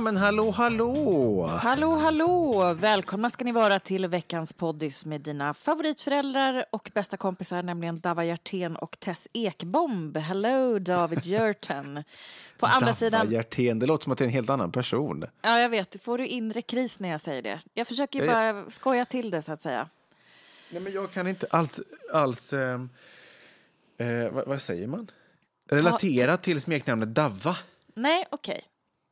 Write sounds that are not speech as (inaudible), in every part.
Ja, men hallå, hallå! Hallå, hallå! Välkomna ska ni vara till veckans poddis med dina favoritföräldrar och bästa kompisar, nämligen Dava Hjertén och Tess Ekbomb. Hello, David Hjerten. På (laughs) andra Dava sidan... Hjertén, det låter som att det är en helt annan person. Ja, jag vet. Får du inre kris när jag säger det? Jag försöker ju Jag- bara skoja till det, så att säga. Nej, men jag kan inte alls... alls eh, eh, vad, vad säger man? Relatera till smeknamnet Davva. Nej, okej.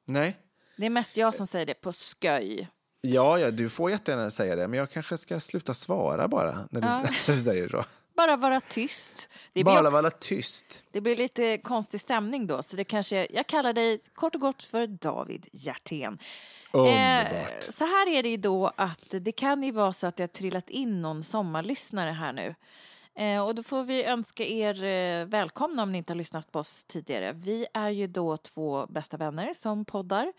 Nej. Det är mest jag som säger det på sköj. Ja, ja, du får jättegärna säga det, men jag kanske ska sluta svara bara när du, Ja. (laughs) när du säger så. Bara vara tyst. Det Bara också, vara tyst. det blir lite konstig stämning då, så det kanske, jag kallar dig kort och gott för David Hjertén. Underbart. Eh, så här är det ju då att det kan ju vara så att det har trillat in någon sommarlyssnare här nu. Eh, och då får vi önska er eh, välkomna om ni inte har lyssnat på oss tidigare. Vi är ju då två bästa vänner som poddar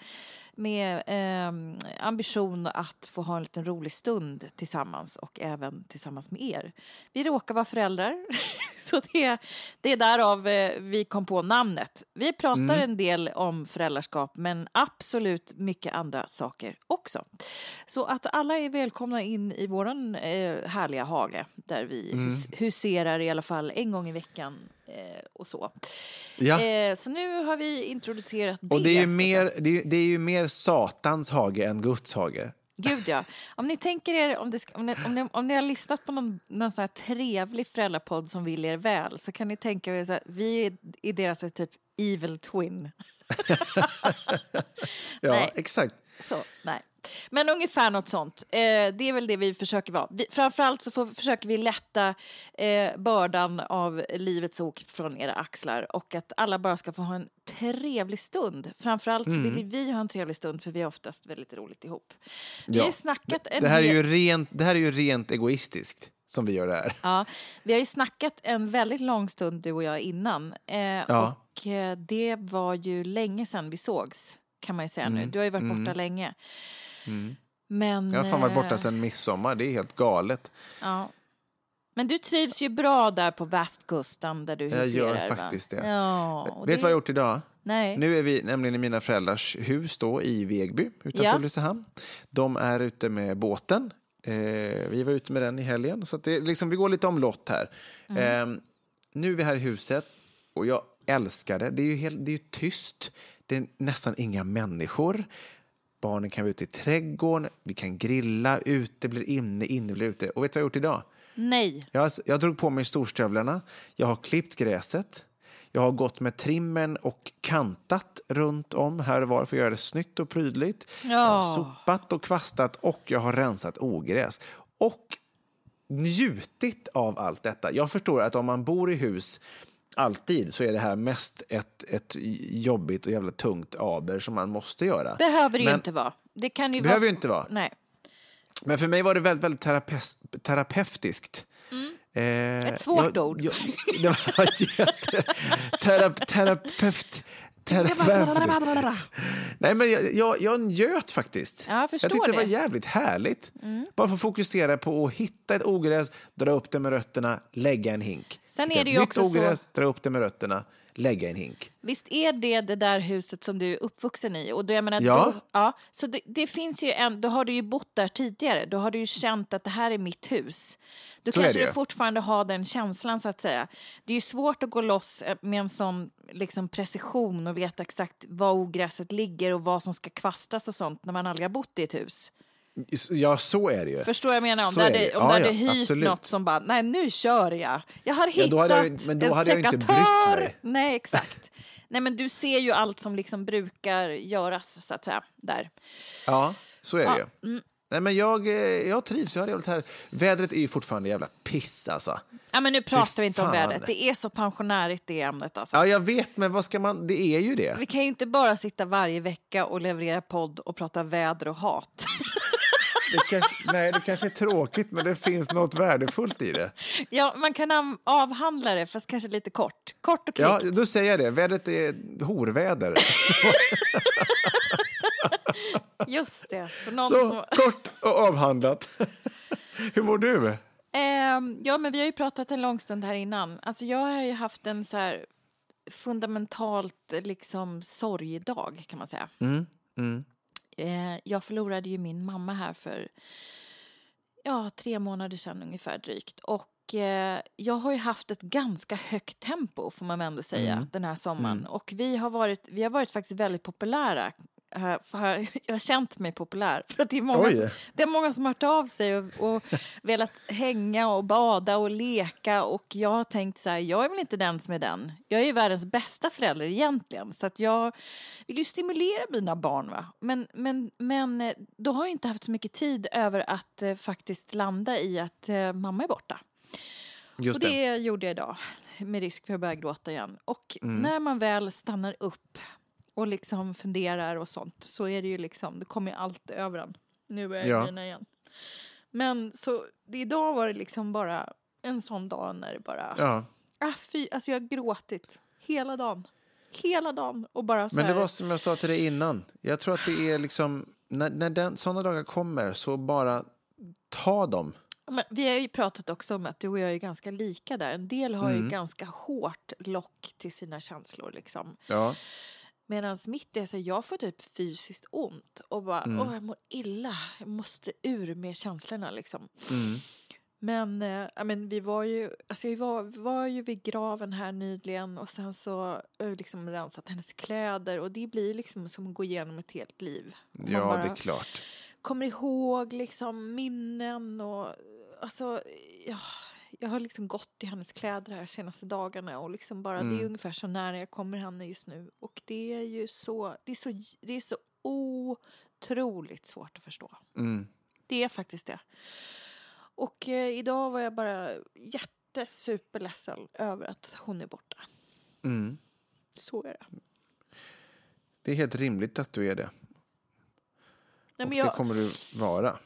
med eh, ambition att få ha en liten rolig stund tillsammans och även tillsammans med er. Vi råkar vara föräldrar, (laughs) så det, det är därav eh, vi kom på namnet. Vi pratar en del om föräldraskap, men absolut mycket andra saker också. Så att alla är välkomna in i våran eh, härliga hage där vi hus- huserar i alla fall en gång i veckan och så. Ja. Eh, så nu har vi introducerat det. Och det är ju att mer, det är, det är ju mer Satans hage än Guds hage. Gud ja. Om ni tänker er, om, det om, ni, om, ni, om ni har lyssnat på någon, någon sån trevlig föräldrapodd som vill er väl så kan ni tänka er här, vi är, är deras typ evil twin. (laughs) Ja, Nej. exakt. Så, nej. Men ungefär något sånt. Eh, det är väl det vi försöker vara. Vi, framförallt så får, försöker vi lätta eh, bördan av livets ok från era axlar och att alla bara ska få ha en trevlig stund. Framförallt så Mm. vill vi ha en trevlig stund för vi har oftast väldigt roligt ihop. Vi har ju snackat en Det här, är ju rent, det här är ju rent egoistiskt som vi gör det här. Ja, vi har ju snackat en väldigt lång stund du och jag innan. Eh, Ja. Och eh, det var ju länge sedan vi sågs, kan man ju säga Mm. nu. Du har ju varit borta länge. Men, Jag har fan varit borta eh, sedan midsommar, det är helt galet. Ja. Men du trivs ju bra där på västkusten där du Jag huserar. gör va? faktiskt det. Ja, Vet det- du vad jag gjort idag? Nej. Nu är vi nämligen i mina föräldrars hus då i Vegby utanför Ja. Ulricehamn. De är ute med båten. Eh, vi var ute med den i helgen. Så det, liksom, vi går lite omlott här. Mm. Eh, nu är vi här i huset och jag älskar det. Det är ju, helt, det är ju tyst. Det är nästan inga människor. Barnen kan vara ute i trädgården, vi kan grilla, ute blir inne, inne blir ute. Och vet du vad jag har gjort idag? Nej. Jag, jag drog på mig storstövlarna, jag har klippt gräset, jag har gått med trimmen och kantat runt om här och var för att göra det snyggt och prydligt. Jag har Ja. sopat och kvastat och jag har rensat ogräs. Och njutit av allt detta. Jag förstår att om man bor i hus alltid så är det här mest ett, ett jobbigt och jävla tungt aber som man måste göra. Behöver det ju Men- inte vara. Det kan ju Behöver vara... ju inte vara. Nej. Men för mig var det väldigt, väldigt terapeus, terapeutiskt. Eh, Mm. Ett svårt jag, ord. Jag, det var jätte... Terap, terapeut... Terapeut. Nej, men jag, jag, jag njöt faktiskt. Ja, jag förstår tyckte det var det. Mm. jävligt härligt. Bara få fokusera på att hitta ett ogräs, dra upp det med rötterna, lägga en hink. Sen Hitta är det ett ju också så- ogräs, dra upp det med rötterna, lägga en hink. Visst är det det där huset som du är uppvuxen i? Och då, jag menar, Ja. Då, ja så det, det finns ju en, då har du ju bott där tidigare. Då har du ju känt att det här är mitt hus. Då Så kanske du fortfarande har den känslan så att säga. Det är ju svårt att gå loss eh, med en sån liksom, precision och veta exakt var ogräset ligger och vad som ska kvastas och sånt när man aldrig har bott i ett hus. Ja, så är det ju. Förstår jag menar? Om Så hade, det. om Ja, hade ja, hyrt absolut. något som bara, nej nu kör jag. Jag har Ja, hittat hade jag men då en hade jag inte brytt sekatör. mig. Nej, exakt. (laughs) nej, men du ser ju allt som liksom brukar göras, så att säga, där. Ja, så är det Ja, ju. Nej, men jag, eh, jag trivs. Jag har det här. Vädret är ju fortfarande jävla piss alltså. Ja, men nu pratar vi inte om vädret. Det är så pensionärigt det ämnet alltså. Ja, jag vet, men vad ska man... Det är ju det. Vi kan ju inte bara sitta varje vecka och leverera podd och prata väder och hat. (laughs) det kanske, nej, det kanske är tråkigt, men det finns något värdefullt i det. ja, man kan avhandla det, fast kanske lite kort. Kort och kvickt. Ja, då säger jag det. Vädret är horväder. (laughs) Just det. Så som... kort och avhandlat. (laughs) Hur mår du? Ehm, ja, men vi har ju pratat en lång stund här innan. Alltså, jag har ju haft en så här fundamentalt liksom sorgdag, kan man säga. Eh, jag förlorade ju min mamma här för ja, tre månader sedan ungefär drygt. Och eh, jag har ju haft ett ganska högt tempo, får man ändå säga, den här sommaren. Och vi har, varit, vi har varit faktiskt väldigt populära. Eh, för (laughs) Jag har känt mig populär. För att det, är många Oj. som, det är många som har hört av sig och, och velat hänga och bada och leka. Och jag har tänkt så här, jag är väl inte den som är den. Jag är ju världens bästa förälder egentligen. Så att jag vill ju stimulera mina barn. Va? Men, men, men eh, då har jag inte haft så mycket tid över att eh, faktiskt landa i att eh, mamma är borta. Just och det, gjorde jag idag, med risk för att börja gråta igen. Och Mm. när man väl stannar upp och liksom funderar och sånt så är det ju liksom, det kommer ju allt över en. Nu är Ja. jag mina igen. Men så idag var det liksom bara en sån dag när det bara, Ja. ah, fy, alltså jag har gråtit hela dagen. Hela dagen och bara så Men det här, var som jag sa till dig innan. Jag tror att det är liksom... När, när den, sådana dagar kommer, så bara ta dem. Men vi har ju pratat också om att du och jag är ganska lika där. En del har Mm. ju ganska hårt lock till sina känslor liksom. Ja. Medan mitt är så här, jag får typ fysiskt ont och bara, Mm. åh jag mår illa, jag måste ur med känslorna liksom. Mm. Men, eh, ja, men vi var ju, alltså vi var, var ju vid graven här nyligen och sen så vi liksom rensat hennes kläder och det blir liksom som att gå igenom ett helt liv. Man Ja, det är klart. kommer ihåg liksom minnen och alltså, ja, jag har liksom gått i hennes kläder här senaste dagarna och liksom bara, det är ungefär så nära jag kommer henne just nu. Och det är ju så, det är så, det är så otroligt svårt att förstå. Mm. Det är faktiskt det. Och eh, idag var jag bara jättesuperledsen över att hon är borta. Mm. Så är det. Det är helt rimligt att du är det. Nej, och jag, det kommer du vara.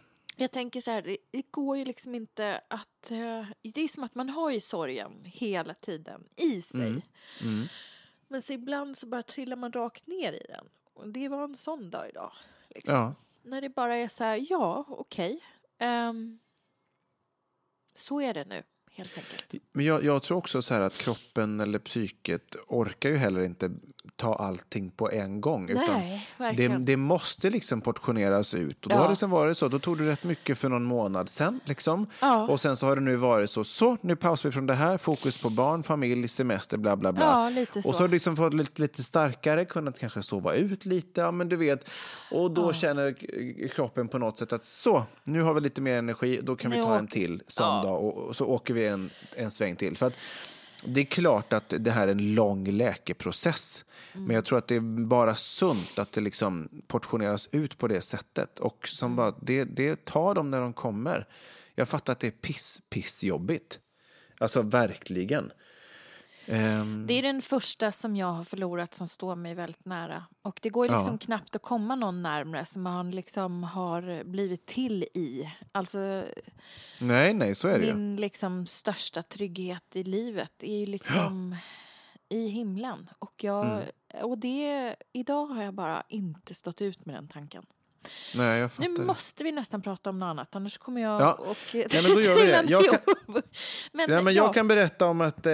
Jag tänker så här, det, det går ju liksom inte att... eh, det är som att man har ju sorgen hela tiden i sig. Mm. Men så ibland så bara trillar man rakt ner i den. Och det var en sån dag idag. Liksom. Ja. När det bara är så här, ja, okej. ehm, så är det nu, helt enkelt. Men jag, jag tror också så att kroppen eller psyket orkar ju heller inte ta allting på en gång. Nej, utan det, det måste liksom portioneras ut. Och då Ja. har det liksom varit så. Då tog du rätt mycket för någon månad sen. Liksom. Ja. Och sen så har det nu varit så. Så, nu pausar vi från det här. Fokus på barn, familj, semester, bla bla bla. Ja, lite så. Och så har du liksom fått lite, lite starkare, kunnat kanske sova ut lite. Ja, men du vet. Och då känner k- kroppen på något sätt att så, nu har vi lite mer energi. Då kan vi Nu ta en åker- till sån Ja. dag. Och, och så åker vi en, en sväng till. För att det är klart att det här är en lång läkeprocess. Mm. Men jag tror att det är bara sunt att det liksom portioneras ut på det sättet. Och som Mm. bara, det, det tar dem när de kommer. Jag fattar att det är piss, pissjobbigt. Alltså verkligen. Ehm, Det är den första som jag har förlorat som står mig väldigt nära. Och det går ju liksom Ja. knappt att komma någon närmare som man liksom har blivit till i. Alltså nej, nej, så är det ju. min liksom största trygghet i livet är ju liksom i himlen. Och, jag, Mm. och det, idag har jag bara inte stått ut med den tanken. Nej, jag fattar. Nu måste vi nästan prata om något annat, annars kommer jag Ja. och... men då (laughs) gör vi det. Jag kan-. Men, Ja, men ja. jag kan berätta om att eh,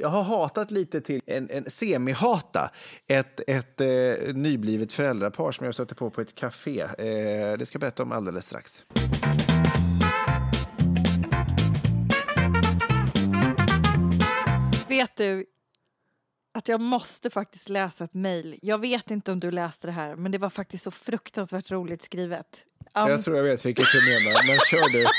jag har hatat lite till, en, en semi-hata, ett, ett eh, nyblivet föräldrapar som jag stötte på på ett café. Eh, det ska jag berätta om alldeles strax. Vet du att jag måste faktiskt läsa ett mejl. Jag vet inte om du läste det här, men det var faktiskt så fruktansvärt roligt skrivet. Um, Jag tror jag vet vilket du menar, men kör du. (laughs)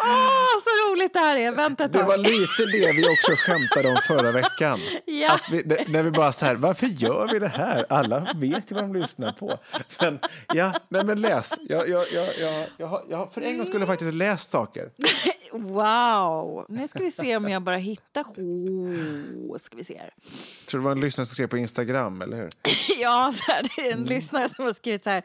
Åh, så roligt det här är! Vänta ett Det var lite det vi också skämtade om förra veckan. (laughs) Ja. Vi, det- när vi bara så här, varför gör vi det här? Alla vet ju vad de lyssnar på. Men ja, nej men läs. Jag, jag, jag, jag, jag, har, jag har för en gång skulle faktiskt läst saker. (laughs) Wow! Nu ska vi se om jag bara hittar... Oh, ska vi se här. Jag tror det var en lyssnare som skrev på Instagram, eller hur? (laughs) Ja, så här, det är en lyssnare som har skrivit så här.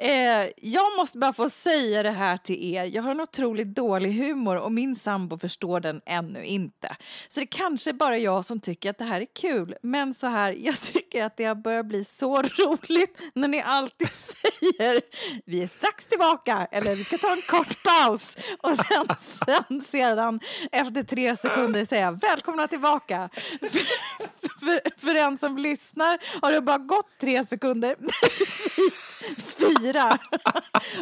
Eh, jag måste bara få säga det här till er. Jag har en otroligt dålig humor och min sambo förstår den ännu inte. Så det kanske är bara jag som tycker att det här är kul. Men så här, (laughs) jag tycker att det har börjat bli så roligt när ni alltid (laughs) säger vi är strax tillbaka eller vi ska ta en kort paus och sen, (laughs) sen sedan efter tre sekunder säga välkomna tillbaka för, för en som lyssnar har det bara gått tre sekunder, (laughs) möjligtvis fyra.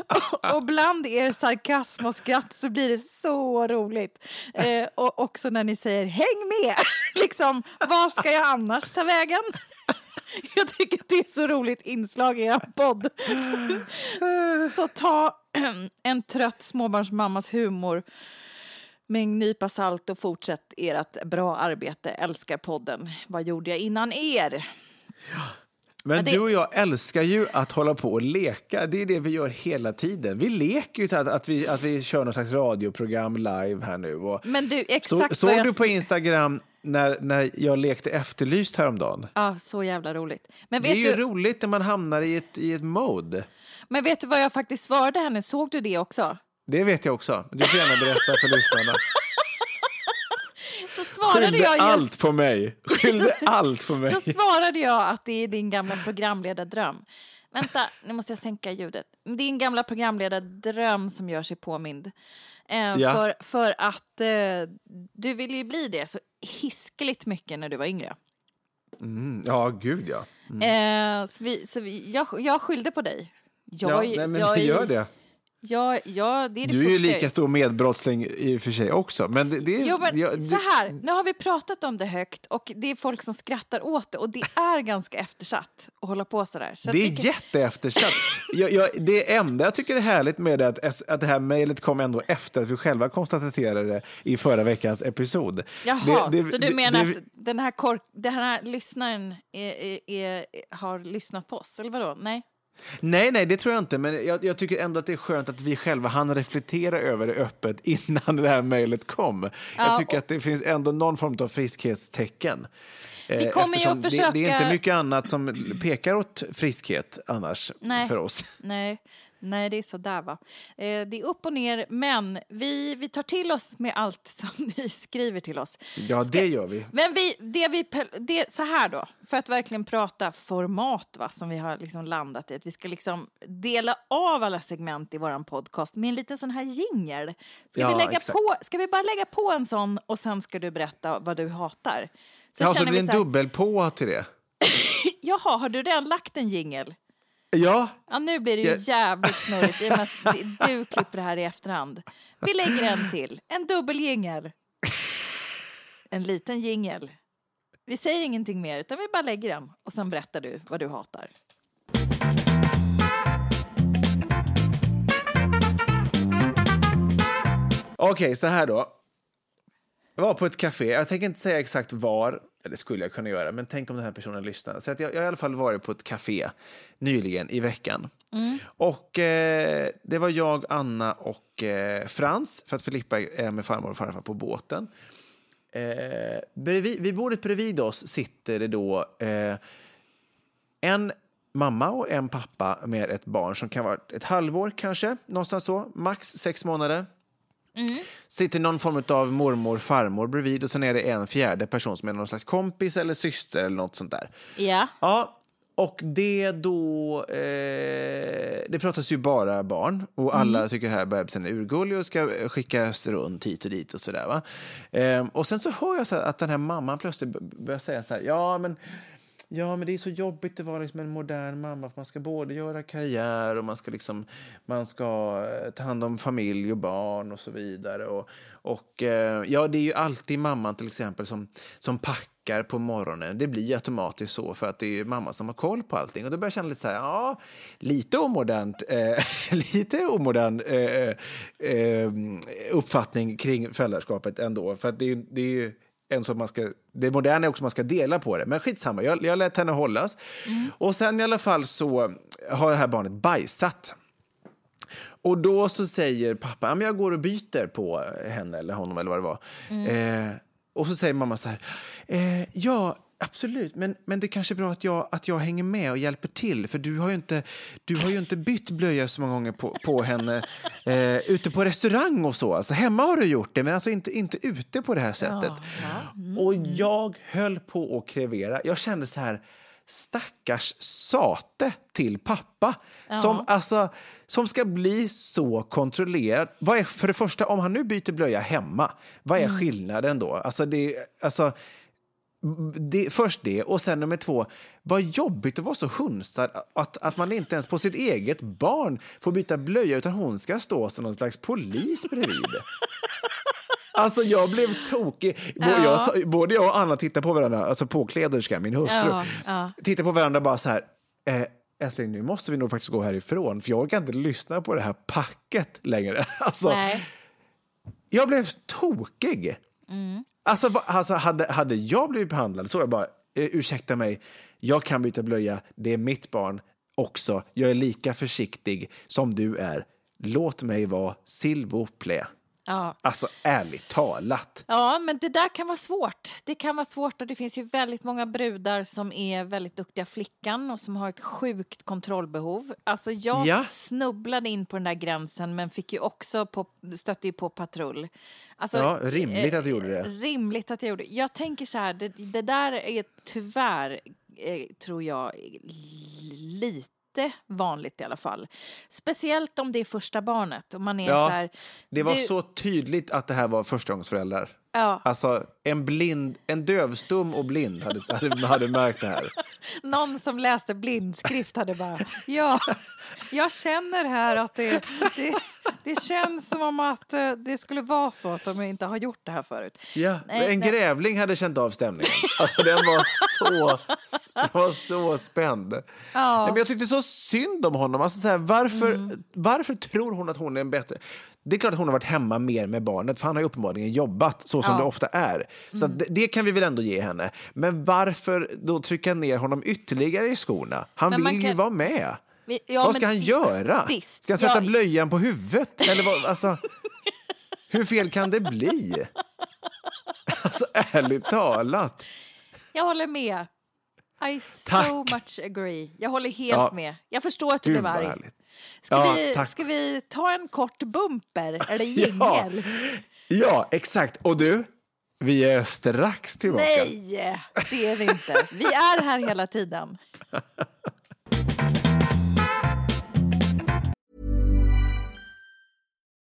och, och bland er sarkasm och skratt så blir det så roligt. Eh, och också när ni säger häng med, (laughs) liksom, var ska jag annars ta vägen? (laughs) Jag tycker att det är så roligt inslag i er podd. Så ta (clears throat) en trött småbarnsmammas humor med en nypa salt och fortsätt ert bra arbete. Älskar podden. Vad gjorde jag innan er? Men det- du och jag älskar ju att hålla på och leka. Det är det vi gör hela tiden. Vi leker ju till att, att, vi, att vi kör något slags radioprogram live här nu. Och Men du, så, exakt såg vad jag... du på Instagram när, när jag lekte Efterlyst häromdagen? Ja, så jävla roligt. Men Det vet, är ju du, roligt när man hamnar i ett, i ett mode. men vet du vad jag faktiskt svarade henne? Såg du det också? Det vet jag också. Du får gärna berätta för lyssnarna. (laughs) Då svarade Skyllde jag just... allt på mig. Skyllde (laughs) allt på mig. Då svarade jag att det är din gamla programledardröm. Vänta, nu måste jag sänka ljudet. Din gamla programledardröm som gör sig påmind. Eh, Ja. för, för att eh, du ville ju bli det så hiskeligt mycket när du var yngre. Mm, ja, gud ja. Eh, så vi, så vi, jag, jag skyllde på dig. Jag, ja nej, men jag, gör det. Jag, jag, det är det Du är ju lika stor medbrottsling i och för sig också. Men det, det, Jo, men jag- så här, nu har vi pratat om det högt och det är folk som skrattar åt det och det är ganska eftersatt att hålla på så där. Så Det är kan- jätteeftersatt. jag, jag, det enda jag tycker är härligt med det är att, att det här mejlet kom ändå efter att vi själva konstaterade det i förra veckans episod. Jaha, Det- det- så du det- menar det- att den här, kork, den här lyssnaren är, är, är, har lyssnat på oss, eller vadå? Nej? Nej, nej, det tror jag inte. Men jag, jag tycker ändå att det är skönt att vi själva hann reflektera över det öppet (laughs) innan det här mejlet kom. Ja, jag tycker att det finns ändå någon form av friskhetstecken. Vi Eh, kommer ju att det, det är försöka- inte mycket annat som pekar åt friskhet annars Nej. för oss. Nej, nej det är så där va. Eh, det är upp och ner, men vi, vi tar till oss med allt (laughs) som ni skriver till oss. Ja, det gör vi. Men vi, det vi, det, så här då, för att verkligen prata format va, som vi har liksom landat i, att vi ska liksom dela av alla segment i våran podcast med en liten sån här jingel. Ska, Ja, vi lägga på, ska vi bara lägga på en sån och sen ska du berätta vad du hatar? Så Ja, så det vi en här, dubbel på till det. (laughs) Jaha, har du redan lagt en jingel? Ja, Ja, nu blir det ju jävligt snurrigt i och med att du klipper det här i efterhand. Vi lägger en till, en dubbeljingel. En liten jingel. Vi säger ingenting mer, utan vi bara lägger den och sen berättar du vad du hatar. Okej, så här då. Jag var på ett café. Jag tänker inte säga exakt var, eller skulle jag kunna göra, men tänk om den här personen lyssnar. Så att jag, jag har i alla fall varit på ett café nyligen i veckan. Och eh, det var jag, Anna och eh, Frans, för att Filippa är med farmor och farfar på båten. Eh, bredvid, vid bordet bredvid oss sitter det då eh, en mamma och en pappa med ett barn som kan vara ett halvår kanske, någonstans så, max sex månader. Sitter någon form av mormor, farmor bredvid och sen är det en fjärde person som är någon slags kompis eller syster eller något sånt där. Ja. Ja, och det då... Eh, det pratas ju bara barn och alla tycker här bebisen är urgullig och ska skickas runt hit och dit och sådär. Va? Eh, och sen så hör jag så att den här mamman plötsligt börjar säga så här, ja men Ja, men det är så jobbigt att vara liksom en modern mamma för man ska både göra karriär och man ska, liksom, man ska eh, ta hand om familj och barn och så vidare. Och, och eh, ja, det är ju alltid mamman till exempel som, som packar på morgonen. Det blir automatiskt så för att det är ju mamma som har koll på allting. Och då börjar jag känna lite så här, ja, lite omodernt, eh, (laughs) lite omodern eh, eh, eh, uppfattning kring föräldraskapet ändå. För att det, är- det är ju en som man ska, det moderna är också att man ska dela på det. Men skitsamma, jag, jag lät henne hållas. Och sen i alla fall så har det här barnet bajsat. Och då så säger pappa, ja, men jag går och byter på henne eller honom eller vad det var. Eh, och så säger mamma så här, eh, ja absolut, men, men det kanske är bra att jag, att jag hänger med och hjälper till för du har ju inte, du har ju inte bytt blöja så många gånger på, på henne eh, ute på restaurang och så. Alltså, hemma har du gjort det, men alltså inte, inte ute på det här sättet. Och jag höll på att krevera. Jag kände så här, stackars sate till pappa. Som, alltså, som ska bli så kontrollerad. Vad är, för det första, om han nu byter blöja hemma, vad är skillnaden då? Alltså, det, alltså, det, först det, och sen nummer två, vad jobbigt att vara så hunsad att, att man inte ens på sitt eget barn får byta blöja utan hon ska stå som någon slags polis bredvid. Alltså jag blev tokig. Ja. Jag, både jag och Anna tittade på varandra, alltså påkläderskan, min hustru, Ja, ja. tittade på varandra bara så här, eh, älskling nu måste vi nog faktiskt gå härifrån för jag kan inte lyssna på det här packet längre. (laughs) Alltså, Nej. jag blev tokig. Mm. Alltså, va- alltså hade, hade jag blivit behandlad så var jag bara, eh, ursäkta mig, jag kan byta blöja, det är mitt barn också. Jag är lika försiktig som du är. Låt mig vara silvople. Ja. Alltså ärligt talat. Ja, men det där kan vara svårt. Det kan vara svårt och det finns ju väldigt många brudar som är väldigt duktiga flickan och som har ett sjukt kontrollbehov. Alltså jag Ja. snubblade in på den där gränsen men fick ju också på, stötte ju på patrull. Alltså, Ja, rimligt att du gjorde det. Rimligt att jag gjorde. Jag tänker så här, det, det där är tyvärr, eh, tror jag, lite vanligt i alla fall. Speciellt om det är första barnet och man är Ja, så här... Det var du- så tydligt att det här var förstagångsföräldrar. Ja. Alltså, en blind, en dövstum och blind hade, hade, hade märkt det här. (laughs) Någon som läste blindskrift hade bara, ja, jag känner här att det, det, det känns som om att eh, det skulle vara så att de inte har gjort det här förut. Ja, Nej, en nej. grävling hade känt av stämningen. Alltså, den var så, var så spänd. Nej, men jag tyckte så synd om honom. Alltså, så här, varför, Mm. varför tror hon att hon är en bättre... Det är klart att hon har varit hemma mer med barnet, för han har ju uppenbarligen jobbat så som Ja. det ofta är. Så Mm. det, det kan vi väl ändå ge henne. Men varför då trycka ner honom ytterligare i skorna? Han Men vill ju kan- vara med. Ja, vad ska men- han göra? Visst, Ska han sätta ja. blöjan på huvudet? Eller vad, alltså, hur fel kan det bli? (laughs) Alltså ärligt talat. Jag håller med. I Tack. so much agree. Jag håller helt Ja. med. Jag förstår att du Gud blev arg. härligt. Ska, Ja, vi, tack. ska vi ta en kort bumper eller (laughs) Ja. jingel? Ja, exakt. Och du, vi är strax tillbaka. Nej, det är vi inte. Vi är här hela tiden. (laughs)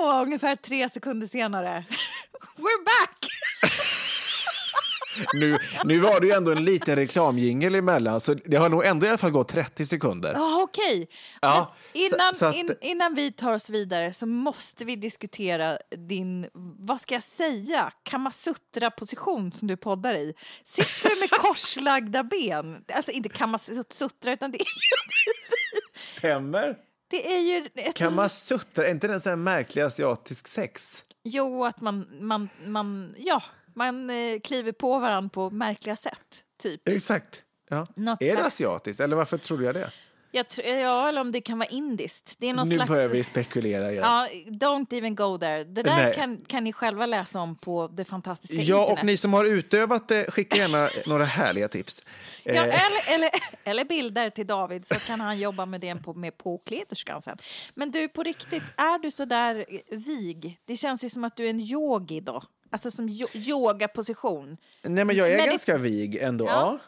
Ungefär tre sekunder senare. (laughs) We're back! (laughs) Nu, nu var det ju ändå en liten reklamjingel emellan, så det har nog ändå i alla fall gått 30 sekunder. Ja, okej. Ja, Men Innan, så- att- in, innan vi tar oss vidare så måste vi diskutera din, vad ska jag säga, kamasutra-position som du poddar i. Sitter du med (laughs) korslagda ben? Alltså inte kamasutra, utan det är. Stämmer. Det är ju ett, Kamasutra, är inte det här märklig asiatisk sex? Jo, att man, man, man, ja, man eh, kliver på varandra på märkliga sätt, typ. Exakt. Ja. Något är det slags- asiatiskt, eller varför trodde jag det? Jag tror, ja, eller om det kan vara indiskt. Det är någon nu slags... börjar vi spekulera igen. Ja, don't even go there. Det där Nej. kan, kan ni själva läsa om på det fantastiska Ja, internet. och ni som har utövat det, skicka gärna några härliga tips. Ja, Eh, eller, eller, eller bilder till David så kan han jobba med det på, med påkläderskan sen. Men du, på riktigt, är du så där eh, vig? Det känns ju som att du är en yogi då. Alltså som yo- yogaposition. Nej, men jag är Men det- ganska vig ändå. Ja. Ja.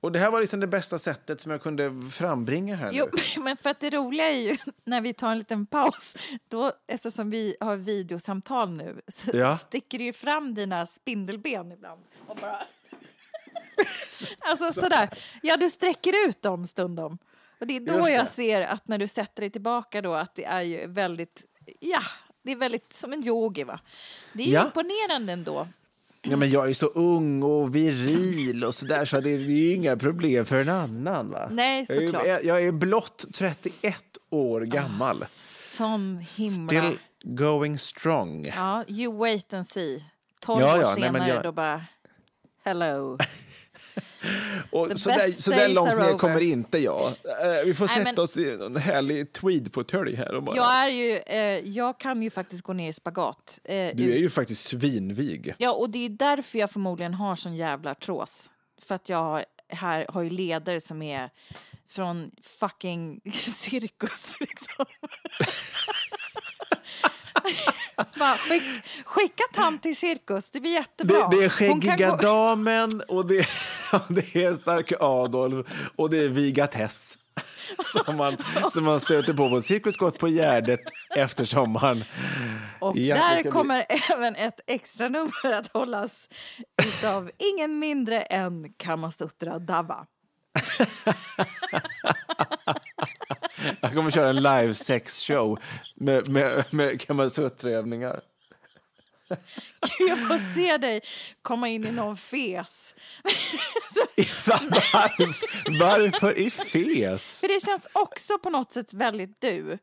Och det här var liksom det bästa sättet som jag kunde frambringa här Jo, nu. (laughs) men för att det roliga är ju (laughs) när vi tar en liten paus, då, eftersom vi har videosamtal nu, så Ja. (laughs) sticker det ju fram dina spindelben ibland. Och bara... alltså sådär, ja du sträcker ut dem stundom. Och det är då det. jag ser att när du sätter dig tillbaka då att det är ju väldigt, ja, det är väldigt som en yogi va. Det är ju Ja. imponerande ändå. Ja, men jag är så ung och viril och sådär så det, är ju inga problem för en annan. Va? Nej, jag, såklart. är, jag är blott 31 år gammal. Som himla... Still going strong. Ja, you wait and see. Tolv Ja, år ja, nej, senare men jag- då bara, hello. (laughs) (laughs) Och så, där, så där långt ner over. kommer inte jag. Eh, vi får sätta men- oss i en härlig tweedfåtölj här och bara... Jag är ju, eh, jag kan ju faktiskt gå ner i spagat. Eh, Du är ju faktiskt svinvig. Ja, och det är därför jag förmodligen har sån jävla trås. För att jag har, här har ju ledare som är från fucking (laughs) cirkus liksom. (laughs) Skick, skicka tant till cirkus, det blir jättebra. Det, det är Skäggiga gå- damen och det, (laughs) det är Starke Adolf och det är Vigatess. (laughs) Som man, som man stöter på på Cirkus Gott på Gärdet eftersom man... Och Ja, där ska bli- kommer även ett extra nummer att hållas utav ingen mindre än Kamasutra Dava. (laughs) Jag kommer köra en live sex show med, med, med kamasutra (laughs) Jag får se dig komma in i någon fes. (laughs) Varför, varför i fes? För det känns också på något sätt väldigt du.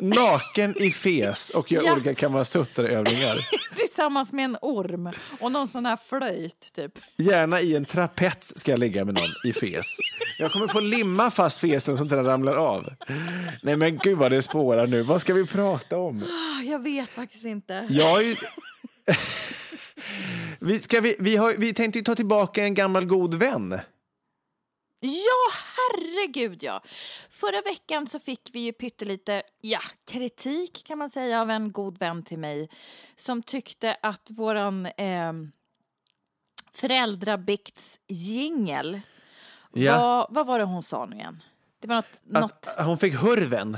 Naken i fes och gör Ja. olika Kamasutra-övningar. (laughs) Tillsammans med en orm och någon sån här flöjt typ. Gärna i en trapets ska jag ligga med någon i fes. Jag kommer få limma fast fesen så att den ramlar av. Nej men gud vad det spårar nu. Vad ska vi prata om? Ah, Jag vet faktiskt inte. Jag är. (laughs) vi, ska vi, vi, har, vi tänkte ta tillbaka en gammal god vän. Ja, herregud ja. Förra veckan så fick vi ju pyttelite, ja, kritik kan man säga av en god vän till mig som tyckte att våran eh, föräldrabikts jingel Ja. var, vad var det hon sa nu igen? Det var något, något Att hon fick hurven.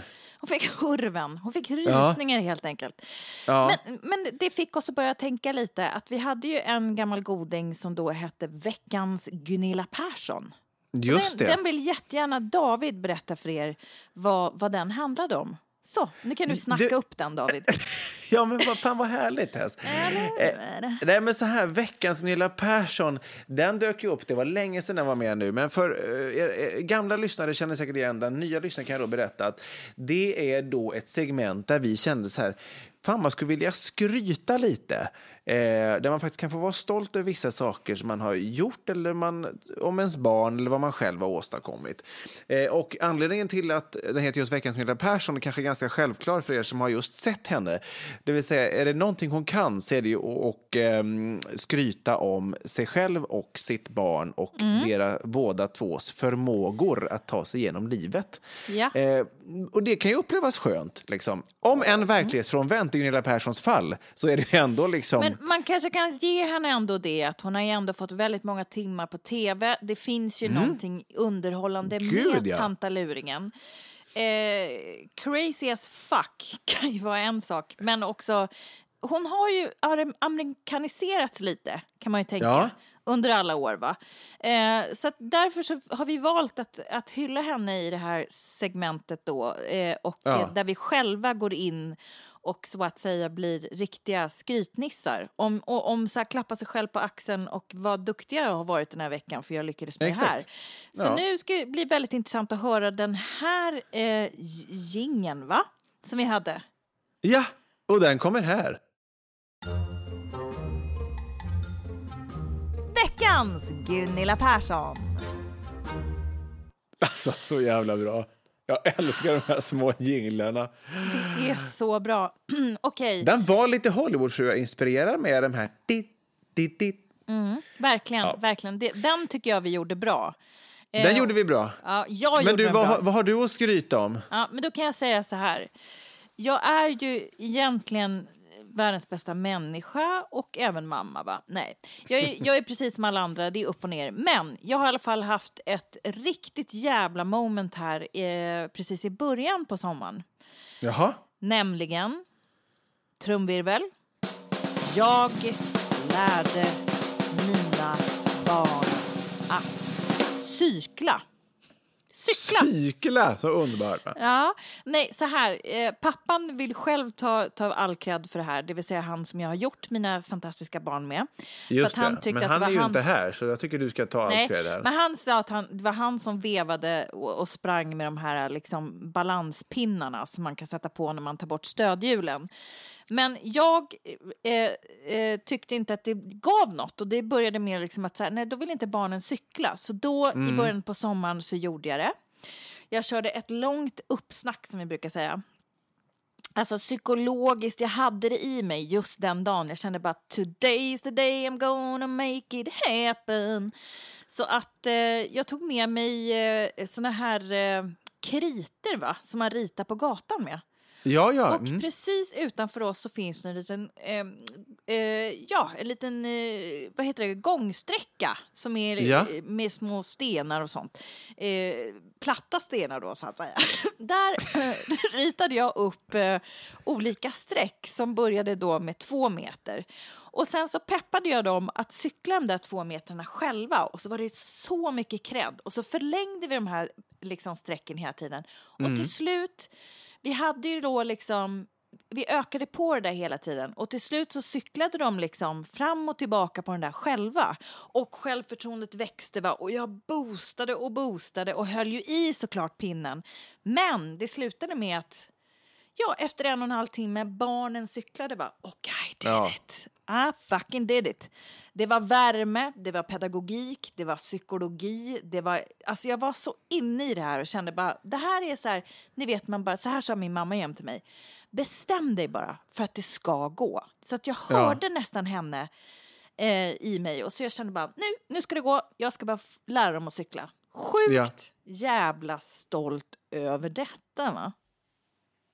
Hon fick hurven, hon fick rysningar helt enkelt. Ja. Men, men det fick oss att börja tänka lite att vi hade ju en gammal goding som då hette Veckans Gunilla Persson. Just den, det. den vill jättegärna David berätta för er vad, vad den handlade om. Så, nu kan du snacka Du- upp den David. (laughs) Ja, men vad fan vad härligt häst. Eh, nej, men så här, veckans Gunilla Persson, den dök ju upp, det var länge sedan den var med nu, men för eh, er, gamla lyssnare känner säkert igen den, nya lyssnare kan jag då berätta att det är då ett segment där vi kände så här, fan man skulle vilja skryta lite. Eh, där man faktiskt kan få vara stolt över vissa saker som man har gjort eller man, om ens barn eller vad man själv har åstadkommit. Eh, och anledningen till att den heter just Veckans Gunilla Persson är kanske ganska självklar för er som har just sett henne. Det vill säga, är det någonting hon kan så är det ju att och, ehm, skryta om sig själv och sitt barn och deras båda tvås förmågor att ta sig igenom livet. Ja. Eh, och det kan ju upplevas skönt. Liksom. Om en verklighetsfrånvänt i Gunilla Perssons fall så är det ändå liksom... Men man kanske kan ge henne ändå det att hon har ju ändå fått väldigt många timmar på tv. Det finns ju någonting underhållande Mm. Gud, med ja. tantaluringen. Eh, crazy as fuck (laughs) kan ju vara en sak, men också hon har ju amerikaniserats lite kan man ju tänka. Ja. Under alla år va. Eh, så därför så har vi valt att, att hylla henne i det här segmentet då. Eh, och Ja. eh, där vi själva går in och så att säga blir riktiga skrytnissar. Om, och, om så här, klappa sig själv på axeln och vad duktiga jag har varit den här veckan för jag lyckades med det här. Exakt. Så Ja. nu ska det bli väldigt intressant att höra den här eh, gingen va? Som vi hade. Ja, och den kommer här. Veckans Gunilla Persson. Alltså, så jävla bra. Jag älskar de här små jinglarna. Det är så bra. (clears throat) Okej, Den var lite Hollywood-inspirerad med de här... Dit, dit, dit. verkligen, verkligen. Det, den tycker jag vi gjorde bra. Eh, Den gjorde vi bra. Ja, jag Men du, vad, bra. har- vad har du att skryta om? Ja, men då kan jag säga så här. Jag är ju egentligen världens bästa människa och även mamma, va? Nej, jag är, jag är precis som alla andra, det är upp och ner. Men jag har i alla fall haft ett riktigt jävla moment här eh, precis i början på sommaren. Jaha? Nämligen, trumvirvel, jag lärde mina barn att cykla. Cykla! Cykla! Så underbart. Ja, nej, så här. Eh, pappan vill själv ta, ta all cred för det här, det vill säga han som jag har gjort mina fantastiska barn med. Just han det. Men han är ju han- inte här, så jag tycker du ska ta Nej, cred här. men han sa att han, det var han som vevade och, och sprang med de här liksom, balanspinnarna som man kan sätta på när man tar bort stödhjulen. Men jag eh, eh, tyckte inte att det gav något och det började med liksom att så här, nej, då vill inte barnen cykla. Så då i början på sommaren så gjorde jag det. Jag körde ett långt uppsnack som vi brukar säga. Alltså psykologiskt, jag hade det i mig just den dagen. Jag kände bara today is the day I'm gonna make it happen. Så att eh, jag tog med mig eh, såna här eh, kriter va, som man ritar på gatan med. Ja, ja. Och Mm. precis utanför oss så finns det en liten, eh, eh, ja, en liten, eh, vad heter det, gångsträcka som är Ja. med små stenar och sånt. Eh, platta stenar då så att säga. (laughs) Där eh, ritade jag upp eh, olika streck som började då med två meter. Och sen så peppade jag dem att cykla de där två metrarna själva och så var det så mycket cred och så förlängde vi de här liksom strecken hela tiden. Och till slut vi hade ju då liksom, vi ökade på det där hela tiden och till slut så cyklade de liksom fram och tillbaka på den där själva och självförtroendet växte va? och jag boostade och boostade och höll ju i såklart pinnen. Men det slutade med att Ja, efter en och en halv timme, barnen cyklade va? Och I did Ja. it. I fucking did it. Det var värme, det var pedagogik, det var psykologi, det var... Alltså jag var så inne i det här och kände bara, det här är så här, ni vet man bara, så här sa min mamma jämt till mig. Bestäm dig bara för att det ska gå. Så att jag Ja. hörde nästan henne eh, i mig och så jag kände bara, nu, nu ska det gå, jag ska bara lära dem att cykla. Sjukt Ja. jävla stolt över detta va?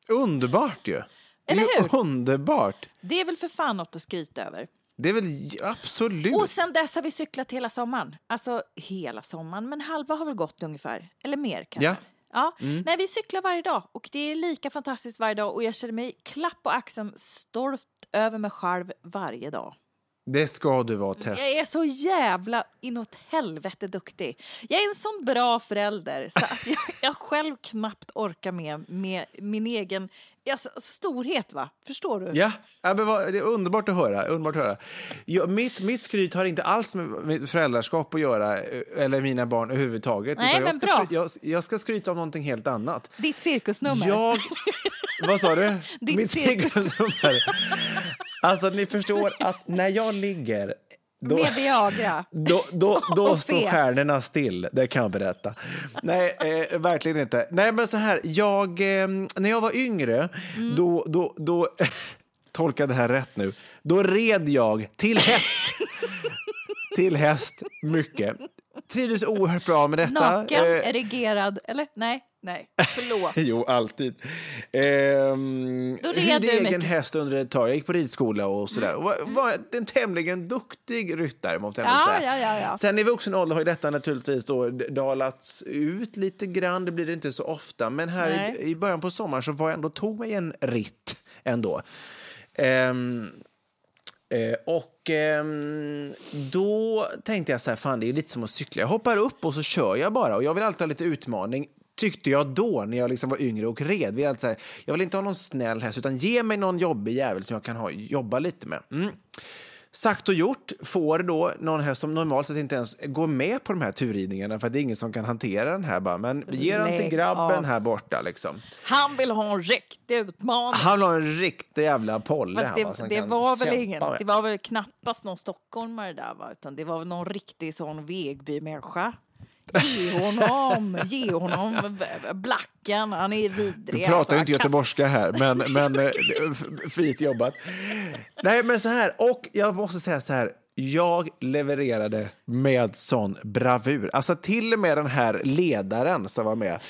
Underbart ju. Det är Eller hur? underbart. Det är väl för fan något att skryta över. Det är väl absolut. Och sen dess har vi cyklat hela sommaren. Alltså hela sommaren, men halva har väl gått ungefär. Eller mer kanske. Ja. Ja, nej, vi cyklar varje dag och det är lika fantastiskt varje dag och jag känner mig klapp på axeln stolt över mig själv varje dag. Det ska du vara, Tess. Jag är så jävla inåt helvete duktig. Jag är en sån bra förälder så att jag, (laughs) jag själv knappt orkar med, med min egen alltså, storhet. va? Förstår du? Ja, ja men vad, det är underbart att höra. Underbart att höra. Jag, mitt, mitt skryt har inte alls med mitt föräldraskap att göra, eh, eller mina barn överhuvudtaget. Nej, men jag, ska bra. skry, jag, jag ska skryta om någonting helt annat. Ditt cirkusnummer. Jag... (laughs) Vad sa du? (laughs) Ditt Mitt cirkus. Alltså, ni förstår att när jag ligger... Då, Med Viagra. då, då, då står fes. stjärnorna still, det kan jag berätta. Nej, eh, verkligen inte. Nej, men så här, jag, eh, när jag var yngre, Mm. då, då, då (laughs) tolka det här rätt nu, då red jag till häst. (laughs) till häst, mycket. Trivdes oerhört bra med detta. Naken, Eh, erigerad, eller? Nej, nej, (laughs) förlåt. Jo, alltid. Ehm, Då red du egen mycket. häst under ett tag. Jag gick på ridskola och sådär. Och var, var en tämligen duktig ryttare, måste jag ändå Ja, säga. ja, ja, ja. Sen i vuxen ålder har ju detta naturligtvis då dalats ut lite grann. Det blir det inte så ofta. Men här i, i början på sommaren så var jag ändå, tog mig en ritt ändå. Ehm, Eh, och ehm, då tänkte jag så här, fan det är lite som att cykla. Jag hoppar upp och så kör jag bara. Och jag vill alltid ha lite utmaning. Tyckte jag då när jag liksom var yngre och red. Vi är alltid så här, jag vill inte ha någon snäll häst utan ge mig någon jobbig jävel som jag kan ha, jobba lite med. Mm. Sagt och gjort får då någon häst som normalt sett inte ens går med på de här turridningarna för det är ingen som kan hantera den här bara. Men ger den till grabben här borta liksom. Han vill ha en riktig utmaning. Han har en riktig jävla polle. Fast han, det, det kan var väl kämpa ingen, med. det var väl knappast någon stockholmare där va, utan det var väl någon riktig sån Vegby-människa. Ge honom, ge honom blacken, han är vidrig. Du pratar alltså. ju inte Han göteborgska här, men, (laughs) men eh, fint jobbat. Nej, men så här, och jag måste säga så här. Jag levererade med sån bravur. Alltså till och med den här ledaren som var med.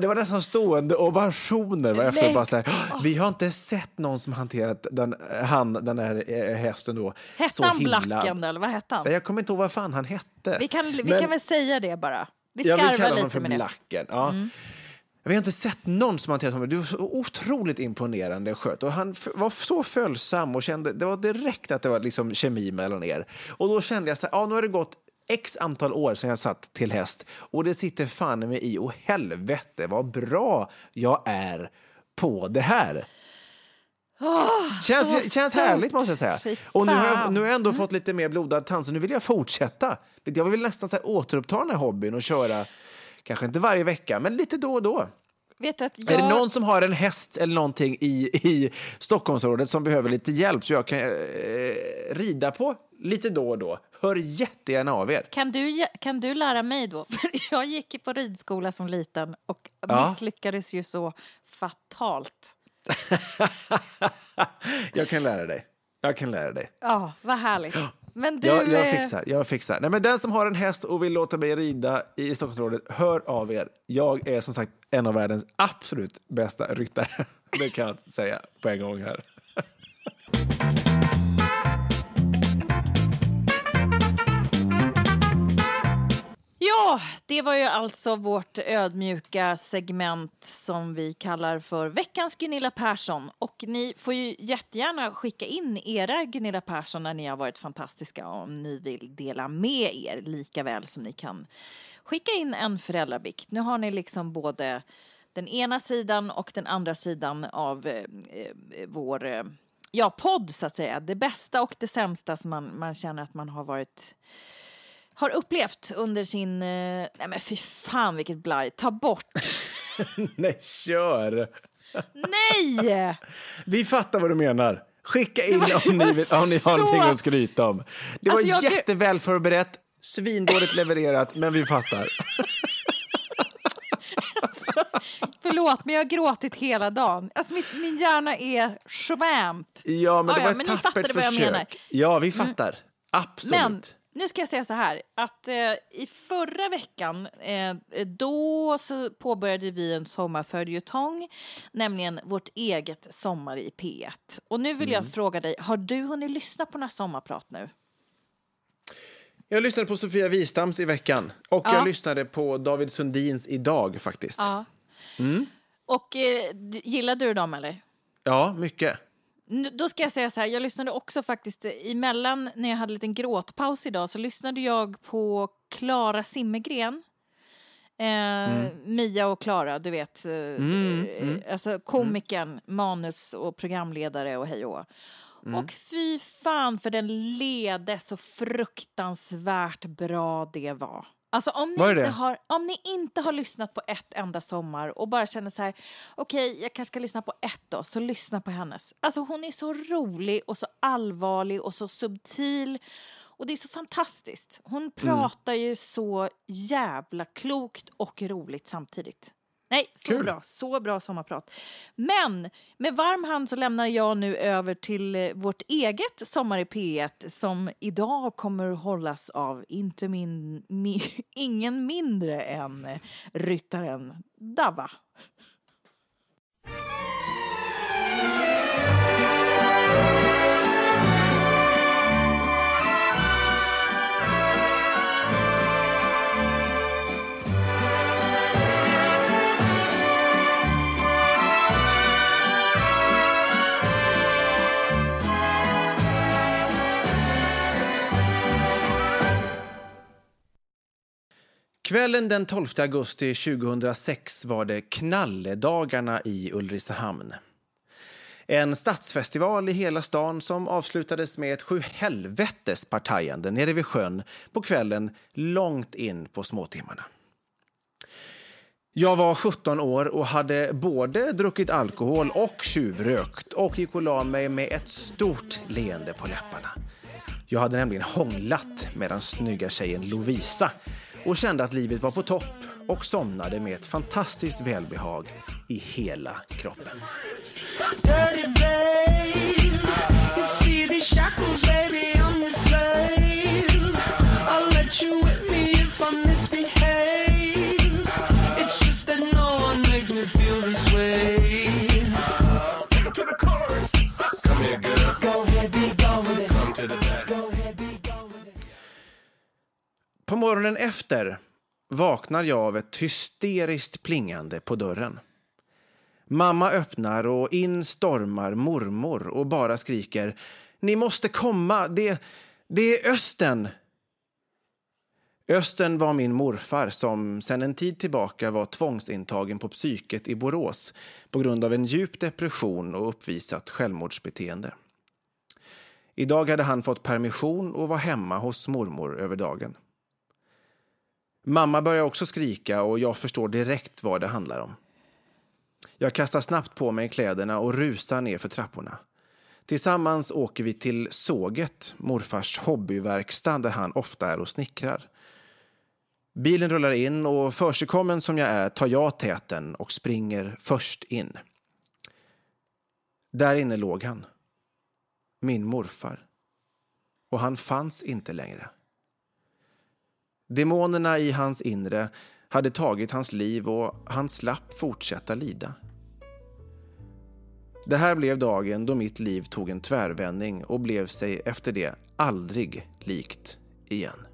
Det var nästan stående ovationer var efter bara så här, Vi har inte sett någon som hanterat den, han, den här eh, hästen då. Hette så han himla- Blacken eller vad hette han? Jag kommer inte ihåg vad fan han hette. Vi kan, vi Men- kan väl säga det bara. Vi jag vill skarvar kalla honom för med det. Mm. Blacken. Ja. Vi har inte sett någon som hanterat honom. Du var så otroligt imponerande sköt. Och han var så följsam och kände, det var direkt att det var liksom kemi mellan er. Och då kände jag så här, ja nu har det gått x antal år sedan jag satt till häst och det sitter fan mig i. Och helvete vad bra jag är på det här. Känns, så känns stort. härligt måste jag säga. Och nu har jag, nu har jag ändå fått lite mer blodad tand så nu vill jag fortsätta. Jag vill nästan så här, återuppta den här hobbyn och köra, kanske inte varje vecka, men lite då och då. Jag... Är det någon som har en häst eller någonting i, i Stockholmsområdet som behöver lite hjälp så jag kan eh, rida på lite då och då, hör jättegärna av er. Kan du, kan du lära mig då? (laughs) För jag gick på ridskola som liten och Ja. misslyckades ju så fatalt. (laughs) jag kan lära dig. Jag kan lära dig. Ja, vad härligt. Men du... Jag, jag eh, fixar. Jag fixar. Nej, men den som har en häst och vill låta mig rida i Stockholmsområdet, hör av er. Jag är som sagt en av världens absolut bästa ryttare. (laughs) Det kan jag säga på en gång här. Ja, det var ju alltså vårt ödmjuka segment som vi kallar för veckans Gunilla Persson. Och ni får ju jättegärna skicka in era Gunilla Persson när ni har varit fantastiska om ni vill dela med er lika väl som ni kan skicka in en föräldrabikt. Nu har ni liksom både den ena sidan och den andra sidan av eh, eh, vår eh, ja, podd så att säga. Det bästa och det sämsta som man, man känner att man har varit har upplevt under sin... Eh, nej men fy fan vilket blaj. Ta bort. (laughs) Nej, kör! Nej! (laughs) Vi fattar vad du menar. Skicka in var- om ni, vill, var om ni har så- någonting att skryta om. Det var Alltså, jag- jätteväl förberett, svindåligt levererat, men vi fattar. (laughs) Förlåt men jag har gråtit hela dagen. Alltså mitt, min hjärna är svamp. Ja, men det Ja, ja, var men ett ni tappert fattade vad jag försök. menar. Mm. Ja, vi fattar. Absolut. Men nu ska jag säga så här att eh, i förra veckan eh, då så påbörjade vi en sommarföljetong, nämligen vårt eget Sommar i P1. Och nu vill jag Mm. fråga dig, har du hunnit lyssna på några sommarprat nu? Jag lyssnade på Sofia Wistams i veckan och Ja. jag lyssnade på David Sundins idag faktiskt. Ja. Mm. Och eh, gillar du dem eller? Ja, mycket. Då ska jag säga så här, jag lyssnade också faktiskt eh, emellan när jag hade en liten gråtpaus idag så lyssnade jag på Klara Simmergren. Eh, Mia och Klara, du vet. Eh, eh, Alltså komikern, manus och programledare och hej och hå. Och fy fan för den lede så fruktansvärt bra det var. Alltså om ni, inte har, om ni inte har lyssnat på ett enda sommar och bara känner så här, okej, jag kanske ska lyssna på ett då, så lyssna på hennes. Alltså hon är så rolig och så allvarlig och så subtil och det är så fantastiskt. Hon pratar ju så jävla klokt och roligt samtidigt. Nej, så Kul. bra. Så bra sommarprat. Men med varm hand så lämnar jag nu över till eh, vårt eget Sommar i P1 som idag kommer hållas av inte min, (laughs) mi, ingen mindre än eh, ryttaren Dava. Kvällen den 12 augusti 2006 var det knalledagarna i Ulricehamn. En stadsfestival i hela stan som avslutades med ett sjuhelvetes partajande nere vid sjön på kvällen långt in på småtimmarna. Jag var 17 år och hade både druckit alkohol och tjuvrökt och gick och la mig med ett stort leende på läpparna. Jag hade nämligen hånglat med den snygga tjejen Lovisa och kände att livet var på topp och somnade med ett fantastiskt välbehag i hela kroppen. dirty På morgonen efter vaknar jag av ett hysteriskt plingande på dörren. Mamma öppnar och in stormar mormor och bara skriker Ni måste komma, det, det är Östen! Östen var min morfar som sedan en tid tillbaka var tvångsintagen på psyket i Borås på grund av en djup depression och uppvisat självmordsbeteende. Idag hade han fått permission och var hemma hos mormor över dagen. Mamma börjar också skrika och jag förstår direkt vad det handlar om. Jag kastar snabbt på mig kläderna och rusar ner för trapporna. Tillsammans åker vi till Såget, morfars hobbyverkstad där han ofta är och snickrar. Bilen rullar in och försigkommen som jag är tar jag täten och springer först in. Där inne låg han. Min morfar. Och han fanns inte längre. Demonerna i hans inre hade tagit hans liv och han slapp fortsätta lida. Det här blev dagen då mitt liv tog en tvärvändning och blev sig efter det aldrig likt igen.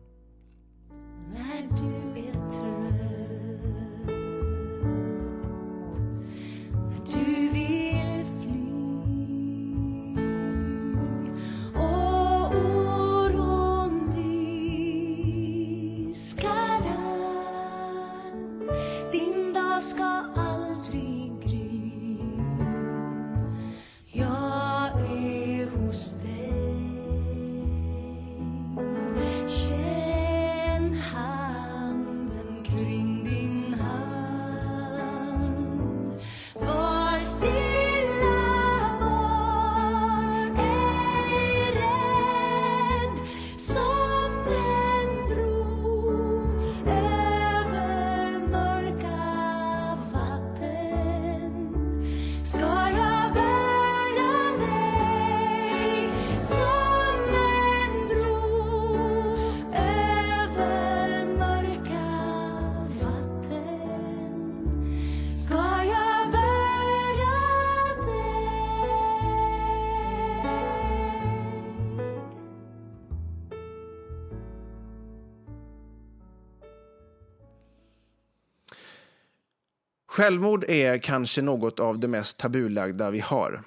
Självmord är kanske något av det mest tabulagda vi har.